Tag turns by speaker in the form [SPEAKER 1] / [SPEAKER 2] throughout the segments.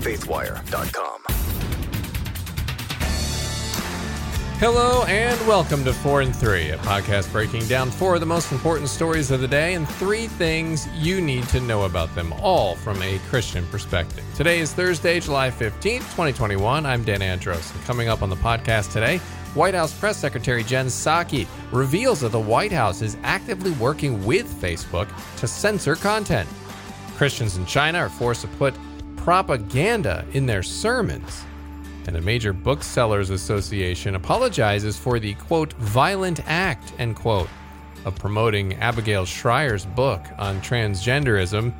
[SPEAKER 1] faithwire.com.
[SPEAKER 2] Hello and welcome to 4 and 3, a podcast breaking down four of the most important stories of the day and three things you need to know about them, all from a Christian perspective. Today is Thursday, July 15th, 2021. I'm Dan Andros. And coming up on the podcast today, White House Press Secretary Jen Psaki reveals that the White House is actively working with Facebook to censor content. Christians in China are forced to put propaganda in their sermons and a Major Booksellers Association apologizes for the quote violent act end quote of promoting Abigail Shrier's book on transgenderism.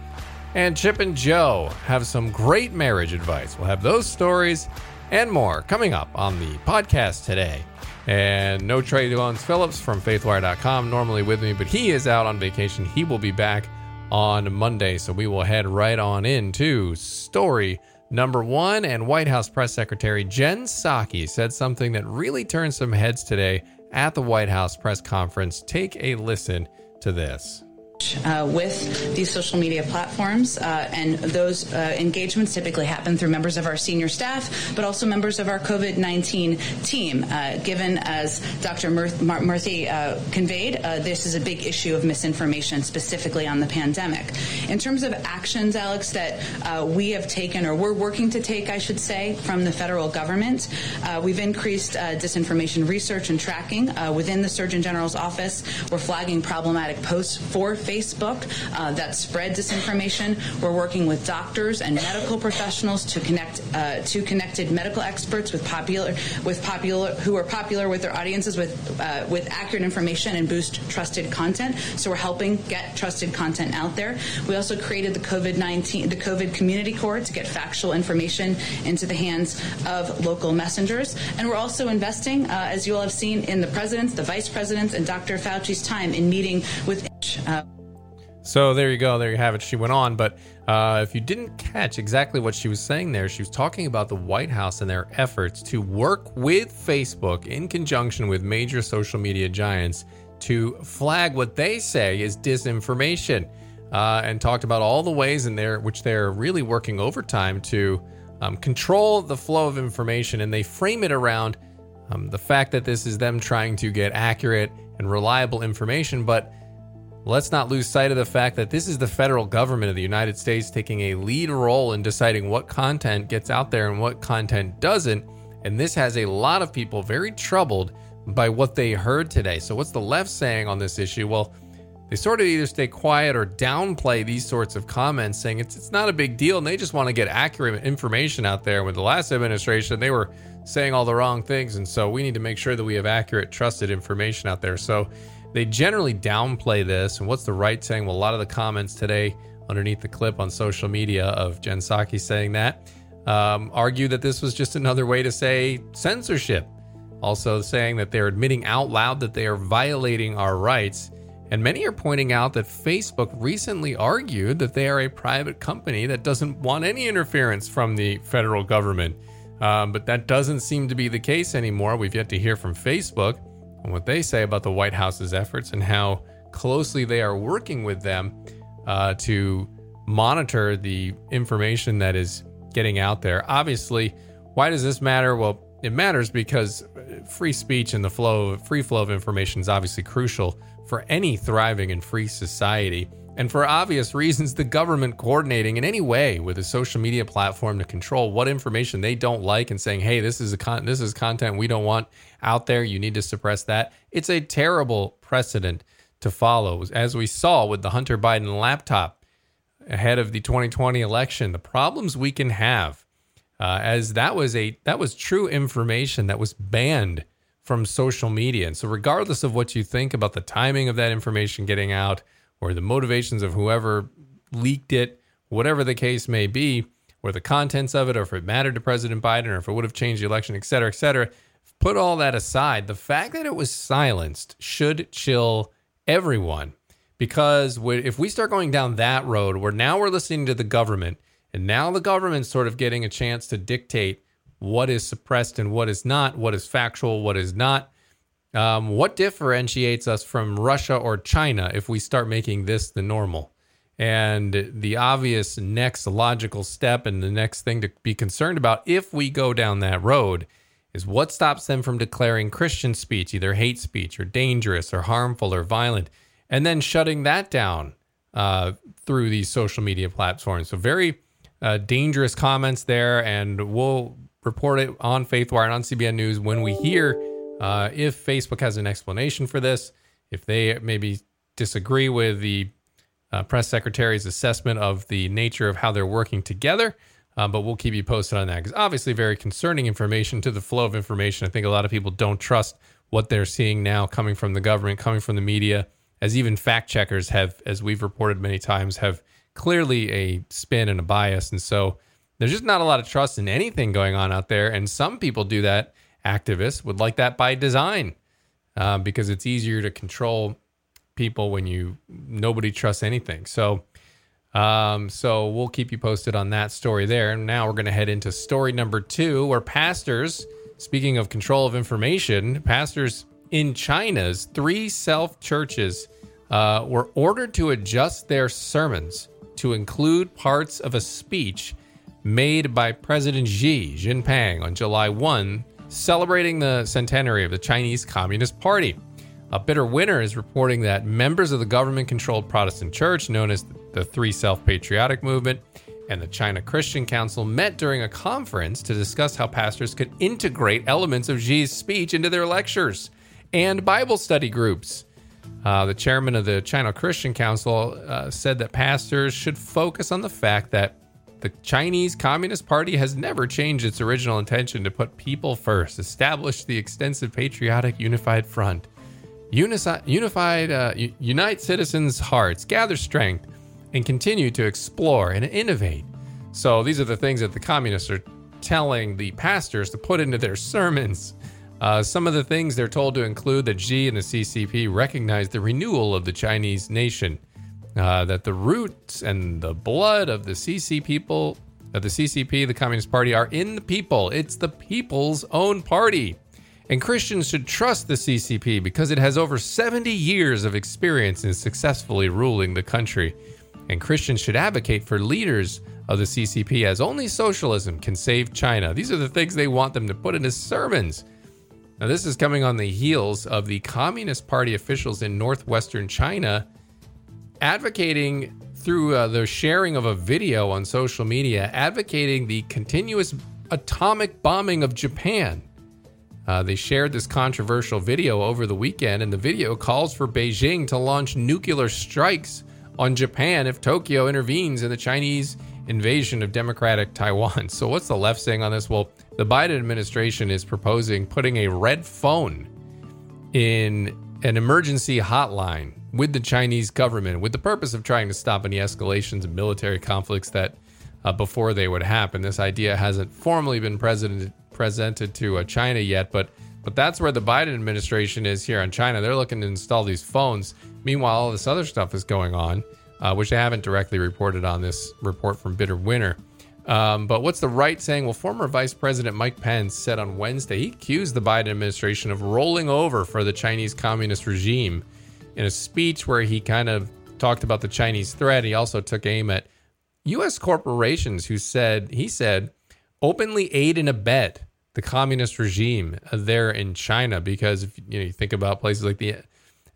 [SPEAKER 2] And Chip and Jo have some great marriage advice. We'll have those stories and more coming up on the podcast today. And no Tré Goins-Phillips from faithwire.com normally with me, but he is out on vacation. He will be back on Monday. So we will head right on into story Number one, and White House Press Secretary Jen Psaki said something that really turned some heads today at the White House press conference. Take a listen to this.
[SPEAKER 3] Uh, with these social media platforms, uh, and those uh, engagements typically happen through members of our senior staff, but also members of our COVID 19 team. Uh, given, as Dr. Murthy uh, conveyed, uh, this is a big issue of misinformation, specifically on the pandemic. In terms of actions, Alex, that we have taken, or we're working to take, I should say, from the federal government, we've increased disinformation research and tracking within the Surgeon General's office. We're flagging problematic posts for Facebook uh, that spread disinformation. We're working with doctors and medical professionals to connect uh, to connected medical experts with popular with popular who are popular with their audiences with uh, with accurate information and boost trusted content. So we're helping get trusted content out there. We also created the COVID nineteen the COVID Community Corps to get factual information into the hands of local messengers, and we're also investing, uh, as you all have seen, in the president's, the vice president's, and Dr. Fauci's time in meeting with. Uh,
[SPEAKER 2] so there you go. There you have it. She went on, but uh, if you didn't catch exactly what she was saying there, she was talking about the White House and their efforts to work with Facebook in conjunction with major social media giants to flag what they say is disinformation, uh, and talked about all the ways in there which they're really working overtime to um, control the flow of information, and they frame it around um, the fact that this is them trying to get accurate and reliable information, but Let's not lose sight of the fact that this is the federal government of the United States taking a lead role in deciding what content gets out there and what content doesn't. And this has a lot of people very troubled by what they heard today. So, what's the left saying on this issue? Well, they sort of either stay quiet or downplay these sorts of comments, saying it's, it's not a big deal and they just want to get accurate information out there. With the last administration, they were saying all the wrong things. And so, we need to make sure that we have accurate, trusted information out there. So, they generally downplay this. And what's the right saying? Well, a lot of the comments today underneath the clip on social media of Jen Psaki saying that um, argue that this was just another way to say censorship. Also, saying that they're admitting out loud that they are violating our rights. And many are pointing out that Facebook recently argued that they are a private company that doesn't want any interference from the federal government. Um, but that doesn't seem to be the case anymore. We've yet to hear from Facebook and what they say about the White House's efforts and how closely they are working with them uh, to monitor the information that is getting out there. Obviously, why does this matter? Well, it matters because free speech and the flow, free flow of information is obviously crucial for any thriving and free society. And for obvious reasons, the government coordinating in any way with a social media platform to control what information they don't like and saying, "Hey, this is a con- this is content we don't want out there. You need to suppress that." It's a terrible precedent to follow, as we saw with the Hunter Biden laptop ahead of the 2020 election. The problems we can have, uh, as that was a that was true information that was banned from social media. And so, regardless of what you think about the timing of that information getting out or the motivations of whoever leaked it, whatever the case may be, or the contents of it, or if it mattered to President Biden, or if it would have changed the election, et cetera, et cetera. Put all that aside. The fact that it was silenced should chill everyone because if we start going down that road where now we're listening to the government and now the government's sort of getting a chance to dictate what is suppressed and what is not, what is factual, what is not, um, what differentiates us from Russia or China if we start making this the normal? And the obvious next logical step and the next thing to be concerned about if we go down that road is what stops them from declaring Christian speech either hate speech or dangerous or harmful or violent, and then shutting that down uh, through these social media platforms. So, very uh, dangerous comments there, and we'll report it on Faithwire and on CBN News when we hear uh, if Facebook has an explanation for this, if they maybe disagree with the uh, press secretary's assessment of the nature of how they're working together. Uh, but we'll keep you posted on that because obviously very concerning information to the flow of information. I think a lot of people don't trust what they're seeing now coming from the government, coming from the media, as even fact checkers have, as we've reported many times, have clearly a spin and a bias. And so there's just not a lot of trust in anything going on out there. And some people do that. Activists would like that by design uh, because it's easier to control people when you nobody trusts anything. So, um, so we'll keep you posted on that story there. And now we're going to head into story number two, where pastors, speaking of control of information, pastors in China's three self churches uh, were ordered to adjust their sermons to include parts of a speech made by President Xi Jinping on July 1, celebrating the centenary of the Chinese Communist Party. A Bitter Winter is reporting that members of the government controlled Protestant church, known as the Three Self Patriotic Movement, and the China Christian Council met during a conference to discuss how pastors could integrate elements of Xi's speech into their lectures and Bible study groups. Uh, the chairman of the China Christian Council uh, said that pastors should focus on the fact that the Chinese Communist Party has never changed its original intention to put people first, establish the extensive patriotic unified front, Unisi- unified, uh, unite citizens' hearts, gather strength, and continue to explore and innovate. So these are the things that the communists are telling the pastors to put into their sermons. Uh, some of the things they're told to include that Xi and the CCP recognize the renewal of the Chinese nation, uh, that the roots and the blood of the CC people, of the CCP, the Communist Party, are in the people. It's the people's own party. And Christians should trust the CCP because it has over 70 years of experience in successfully ruling the country. And Christians should advocate for leaders of the CCP as only socialism can save China. These are the things they want them to put into sermons. Now, this is coming on the heels of the Communist Party officials in northwestern China advocating through uh, the sharing of a video on social media, advocating the continuous atomic bombing of Japan. Uh, they shared this controversial video over the weekend, and the video calls for Beijing to launch nuclear strikes on Japan if Tokyo intervenes in the Chinese invasion of democratic Taiwan. So, what's the left saying on this? Well, the Biden administration is proposing putting a red phone in an emergency hotline with the Chinese government with the purpose of trying to stop any escalations of military conflicts that uh, before they would happen. This idea hasn't formally been presented presented to uh, China yet, but but that's where the Biden administration is here on China. They're looking to install these phones. Meanwhile, all this other stuff is going on, uh, which I haven't directly reported on this report from Bitter Winter. Um, but what's the right saying? Well, former Vice President Mike Pence said on Wednesday he accused the Biden administration of rolling over for the Chinese communist regime in a speech where he kind of talked about the Chinese threat. He also took aim at U.S. corporations who said, he said, openly aid and abet the communist regime there in China because if you know you think about places like the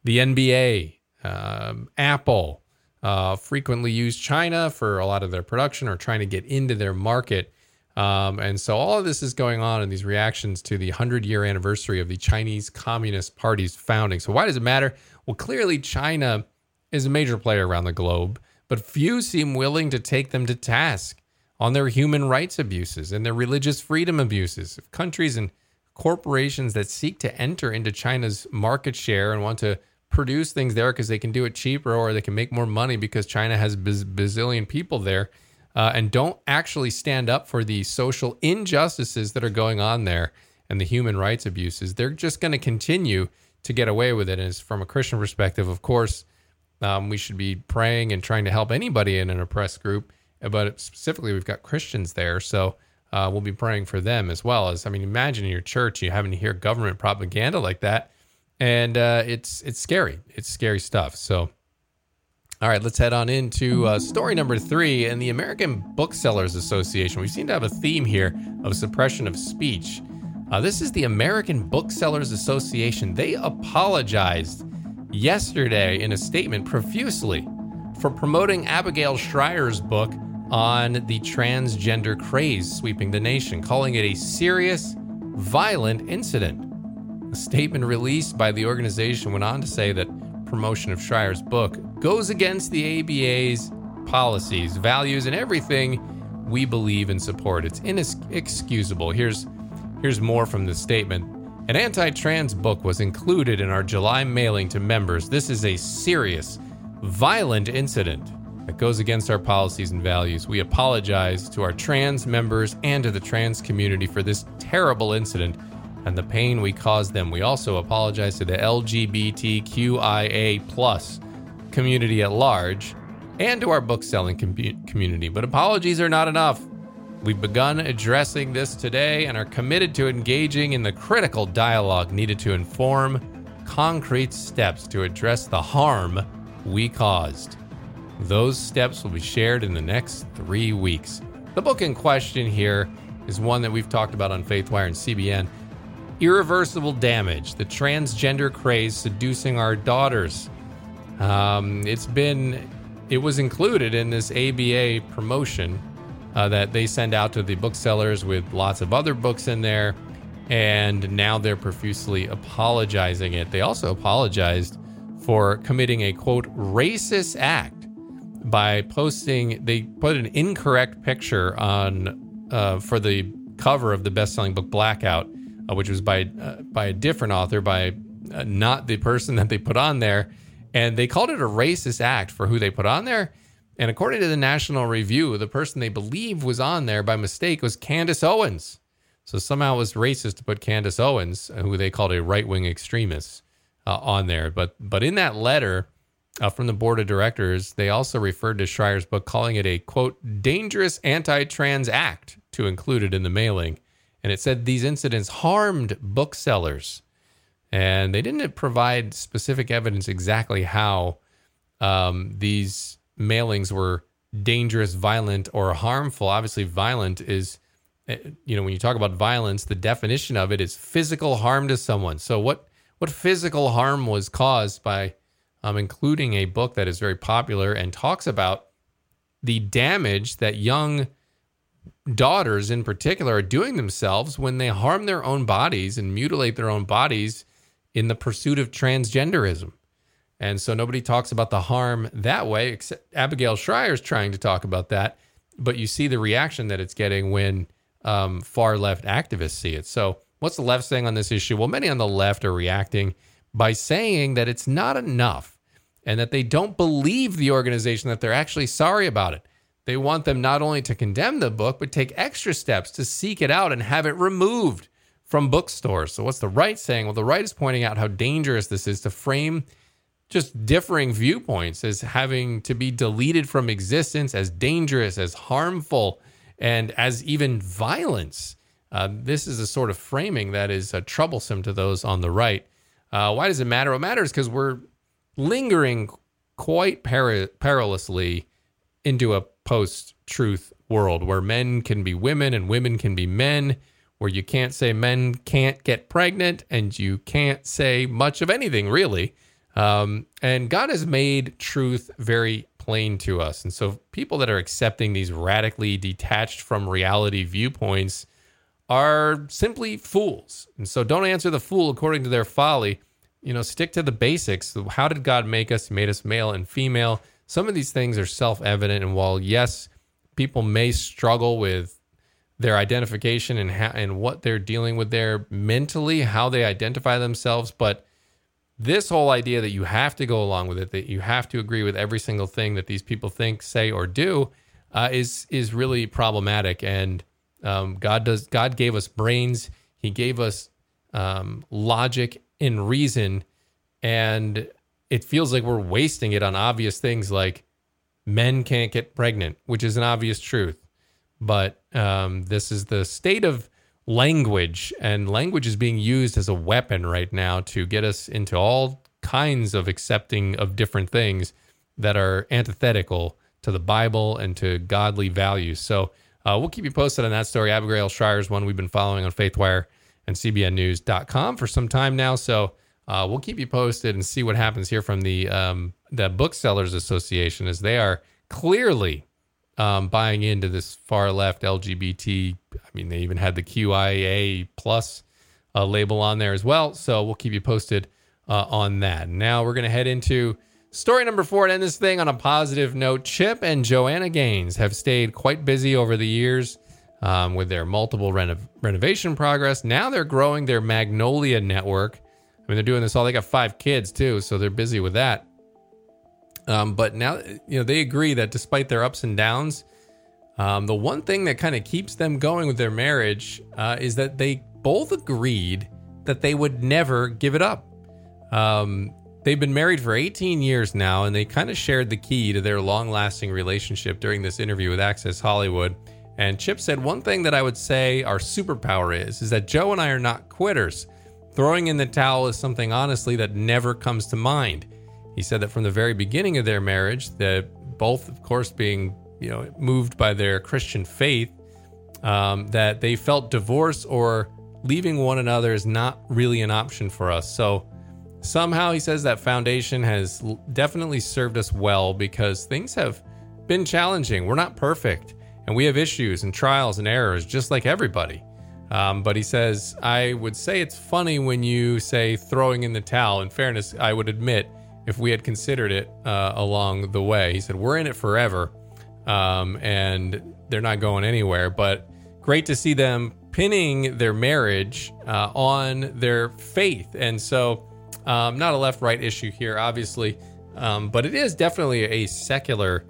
[SPEAKER 2] the NBA, um, Apple, uh, frequently use China for a lot of their production or trying to get into their market. Um, and so all of this is going on in these reactions to the 100 year anniversary of the Chinese Communist Party's founding. So, why does it matter? Well, clearly, China is a major player around the globe, but few seem willing to take them to task on their human rights abuses and their religious freedom abuses. If countries and corporations that seek to enter into China's market share and want to produce things there because they can do it cheaper or they can make more money because China has biz- bazillion people there uh, and don't actually stand up for the social injustices that are going on there and the human rights abuses, they're just going to continue to get away with it. And from a Christian perspective, of course, um, we should be praying and trying to help anybody in an oppressed group but specifically we've got Christians there, so uh, we'll be praying for them as well as I mean, imagine in your church you having to hear government propaganda like that, and uh, it's it's scary. It's scary stuff. So All right, let's head on into uh, story number three. and the American Booksellers Association, we seem to have a theme here of suppression of speech. Uh, this is the American Booksellers Association. They apologized yesterday in a statement profusely for promoting Abigail Shrier's book on the transgender craze sweeping the nation, calling it a serious, violent incident. A statement released by the organization went on to say that promotion of Shrier's book goes against the ABA's policies, values, and everything we believe and support. It's inexcusable. Here's here's more from the statement. An anti-trans book was included in our July mailing to members. This is a serious, violent incident that goes against our policies and values. We apologize to our trans members and to the trans community for this terrible incident and the pain we caused them. We also apologize to the LGBTQIA plus community at large and to our book selling com- community. But apologies are not enough. We've begun addressing this today and are committed to engaging in the critical dialogue needed to inform concrete steps to address the harm we caused. Those steps will be shared in the next three weeks. The book in question here is one that we've talked about on Faithwire and CBN Irreversible Damage The Transgender Craze Seducing Our Daughters. Um, it's been, it was included in this ABA promotion uh, that they send out to the booksellers with lots of other books in there. And now they're profusely apologizing it. They also apologized for committing a quote racist act by posting they put an incorrect picture on uh, for the cover of the best-selling book Blackout, uh, which was by uh, by a different author, by uh, not the person that they put on there, and they called it a racist act for who they put on there. And according to the National Review, the person they believe was on there by mistake was Candace Owens. So somehow it was racist to put Candace Owens, who they called a right-wing extremist, uh, on there. But but in that letter uh, from the board of directors, they also referred to Shrier's book, calling it a quote dangerous anti-trans act to include it in the mailing. And it said these incidents harmed booksellers, and they didn't provide specific evidence exactly how um, these mailings were dangerous, violent, or harmful. Obviously, violent is, eh, you know, when you talk about violence, the definition of it is physical harm to someone. So, what what physical harm was caused by um, including a book that is very popular and talks about the damage that young daughters, in particular, are doing themselves when they harm their own bodies and mutilate their own bodies in the pursuit of transgenderism. And so nobody talks about the harm that way, except Abigail Shrier is trying to talk about that. But you see the reaction that it's getting when um, far left activists see it. So, what's the left saying on this issue? Well, many on the left are reacting by saying that it's not enough and that they don't believe the organization, that they're actually sorry about it. They want them not only to condemn the book, but take extra steps to seek it out and have it removed from bookstores. So, what's the right saying? Well, the right is pointing out how dangerous this is to frame just differing viewpoints as having to be deleted from existence, as dangerous, as harmful, and as even violence. Uh, this is a sort of framing that is uh, troublesome to those on the right. Uh, why does it matter? It matters because we're lingering quite per- perilously into a post truth world where men can be women and women can be men, where you can't say men can't get pregnant and you can't say much of anything really. Um, and God has made truth very plain to us. And so people that are accepting these radically detached from reality viewpoints are simply fools. And so don't answer the fool according to their folly. You know, stick to the basics. How did God make us? He made us male and female. Some of these things are self evident. And while, yes, people may struggle with their identification and, ha- and what they're dealing with there mentally, how they identify themselves, but this whole idea that you have to go along with it, that you have to agree with every single thing that these people think, say, or do, uh, is is really problematic. And um, God does God gave us brains. He gave us um, logic and reason, and it feels like we're wasting it on obvious things like men can't get pregnant, which is an obvious truth. But um, this is the state of language, and language is being used as a weapon right now to get us into all kinds of accepting of different things. that are antithetical to the Bible and to godly values. So uh, we'll keep you posted on that story. Abigail Shrier's one we've been following on FaithWire and CBNNews.com for some time now. So uh, we'll keep you posted and see what happens here from the um, the Booksellers Association, as they are clearly um, buying into this far left LGBT. I mean, they even had the QIA plus uh, label on there as well. So we'll keep you posted uh, on that. Now we're going to head into story number four and end this thing on a positive note. Chip and Joanna Gaines have stayed quite busy over the years um, with their multiple reno- renovation progress. Now they're growing their Magnolia network. I mean, they're doing this all. They got five kids too, so they're busy with that. Um, but now, you know, they agree that despite their ups and downs, um, the one thing that kind of keeps them going with their marriage uh, is that they both agreed that they would never give it up. Um, they've been married for 18 years now, and they kind of shared the key to their long lasting relationship during this interview with Access Hollywood. And Chip said, One thing that I would say our superpower is, is that Jo and I are not quitters. Throwing in the towel is something, honestly, that never comes to mind. He said that from the very beginning of their marriage, that both, of course, being you know moved by their Christian faith, um, that they felt divorce or leaving one another is not really an option for us. So somehow he says that foundation has definitely served us well because things have been challenging. We're not perfect and we have issues and trials and errors just like everybody. Um, but he says, I would say it's funny when you say throwing in the towel. In fairness, I would admit if we had considered it uh, along the way. He said, We're in it forever um, and they're not going anywhere. But great to see them pinning their marriage uh, on their faith. And so, um, not a left right issue here, obviously, um, but it is definitely a secular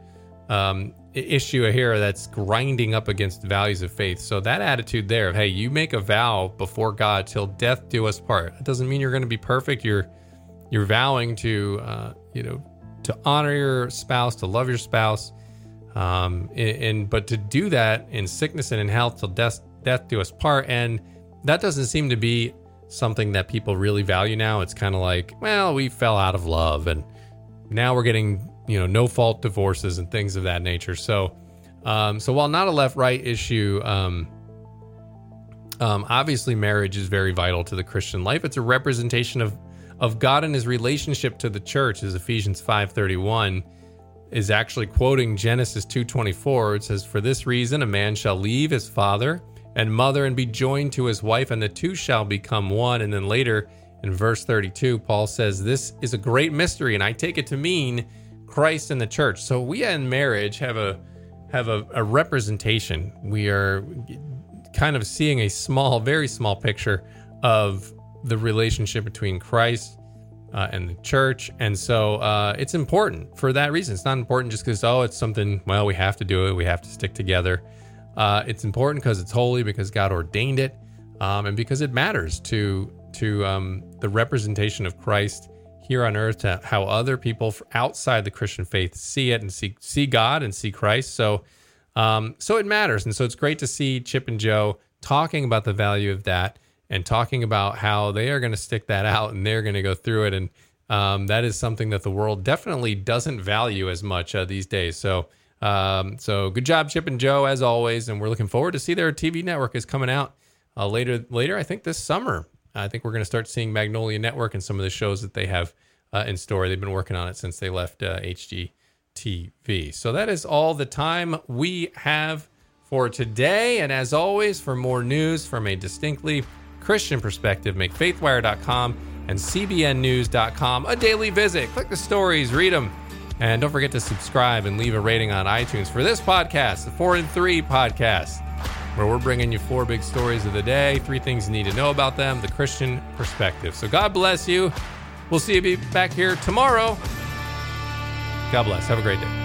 [SPEAKER 2] um, issue here that's grinding up against values of faith. So that attitude there of hey, you make a vow before God till death do us part. That doesn't mean you're going to be perfect. You're you're vowing to uh, you know to honor your spouse, to love your spouse, um, and, and but to do that in sickness and in health till death death do us part. And that doesn't seem to be something that people really value now. It's kind of like well, we fell out of love and now we're getting you know, no fault divorces and things of that nature. So, um, so while not a left right issue, um, um, obviously marriage is very vital to the Christian life. It's a representation of of God and His relationship to the church, as Ephesians five thirty one is actually quoting Genesis two twenty four. It says, "For this reason, a man shall leave his father and mother and be joined to his wife, and the two shall become one." And then later in verse thirty two, Paul says, "This is a great mystery, and I take it to mean." Christ and the church. So we in marriage have a have a, a representation. We are kind of seeing a small, very small picture of the relationship between Christ uh, and the church. And so uh, it's important for that reason. It's not important just because, oh, it's something, well, we have to do it, we have to stick together. Uh, it's important because it's holy, because God ordained it, um, and because it matters to to um, the representation of Christ here on earth to how other people outside the Christian faith see it and see see God and see Christ. So um, so it matters, and so it's great to see Chip and Jo talking about the value of that and talking about how they are going to stick that out and they're going to go through it, and um, that is something that the world definitely doesn't value as much uh, these days. So. Um, so good job, Chip and Jo, as always, and we're looking forward to see their TV network is coming out uh, later. Later, I think this summer. I think we're going to start seeing Magnolia Network and some of the shows that they have uh, in store. They've been working on it since they left uh, HGTV. So that is all the time we have for today. And as always, for more news from a distinctly Christian perspective, make faithwire.com and cbnnews.com a daily visit. Click the stories, read them. And don't forget to subscribe and leave a rating on iTunes for this podcast, the 4 and 3 podcast where we're bringing you four big stories of the day, three things you need to know about them, the Christian perspective. So God bless you. We'll see you back here tomorrow. God bless. Have a great day.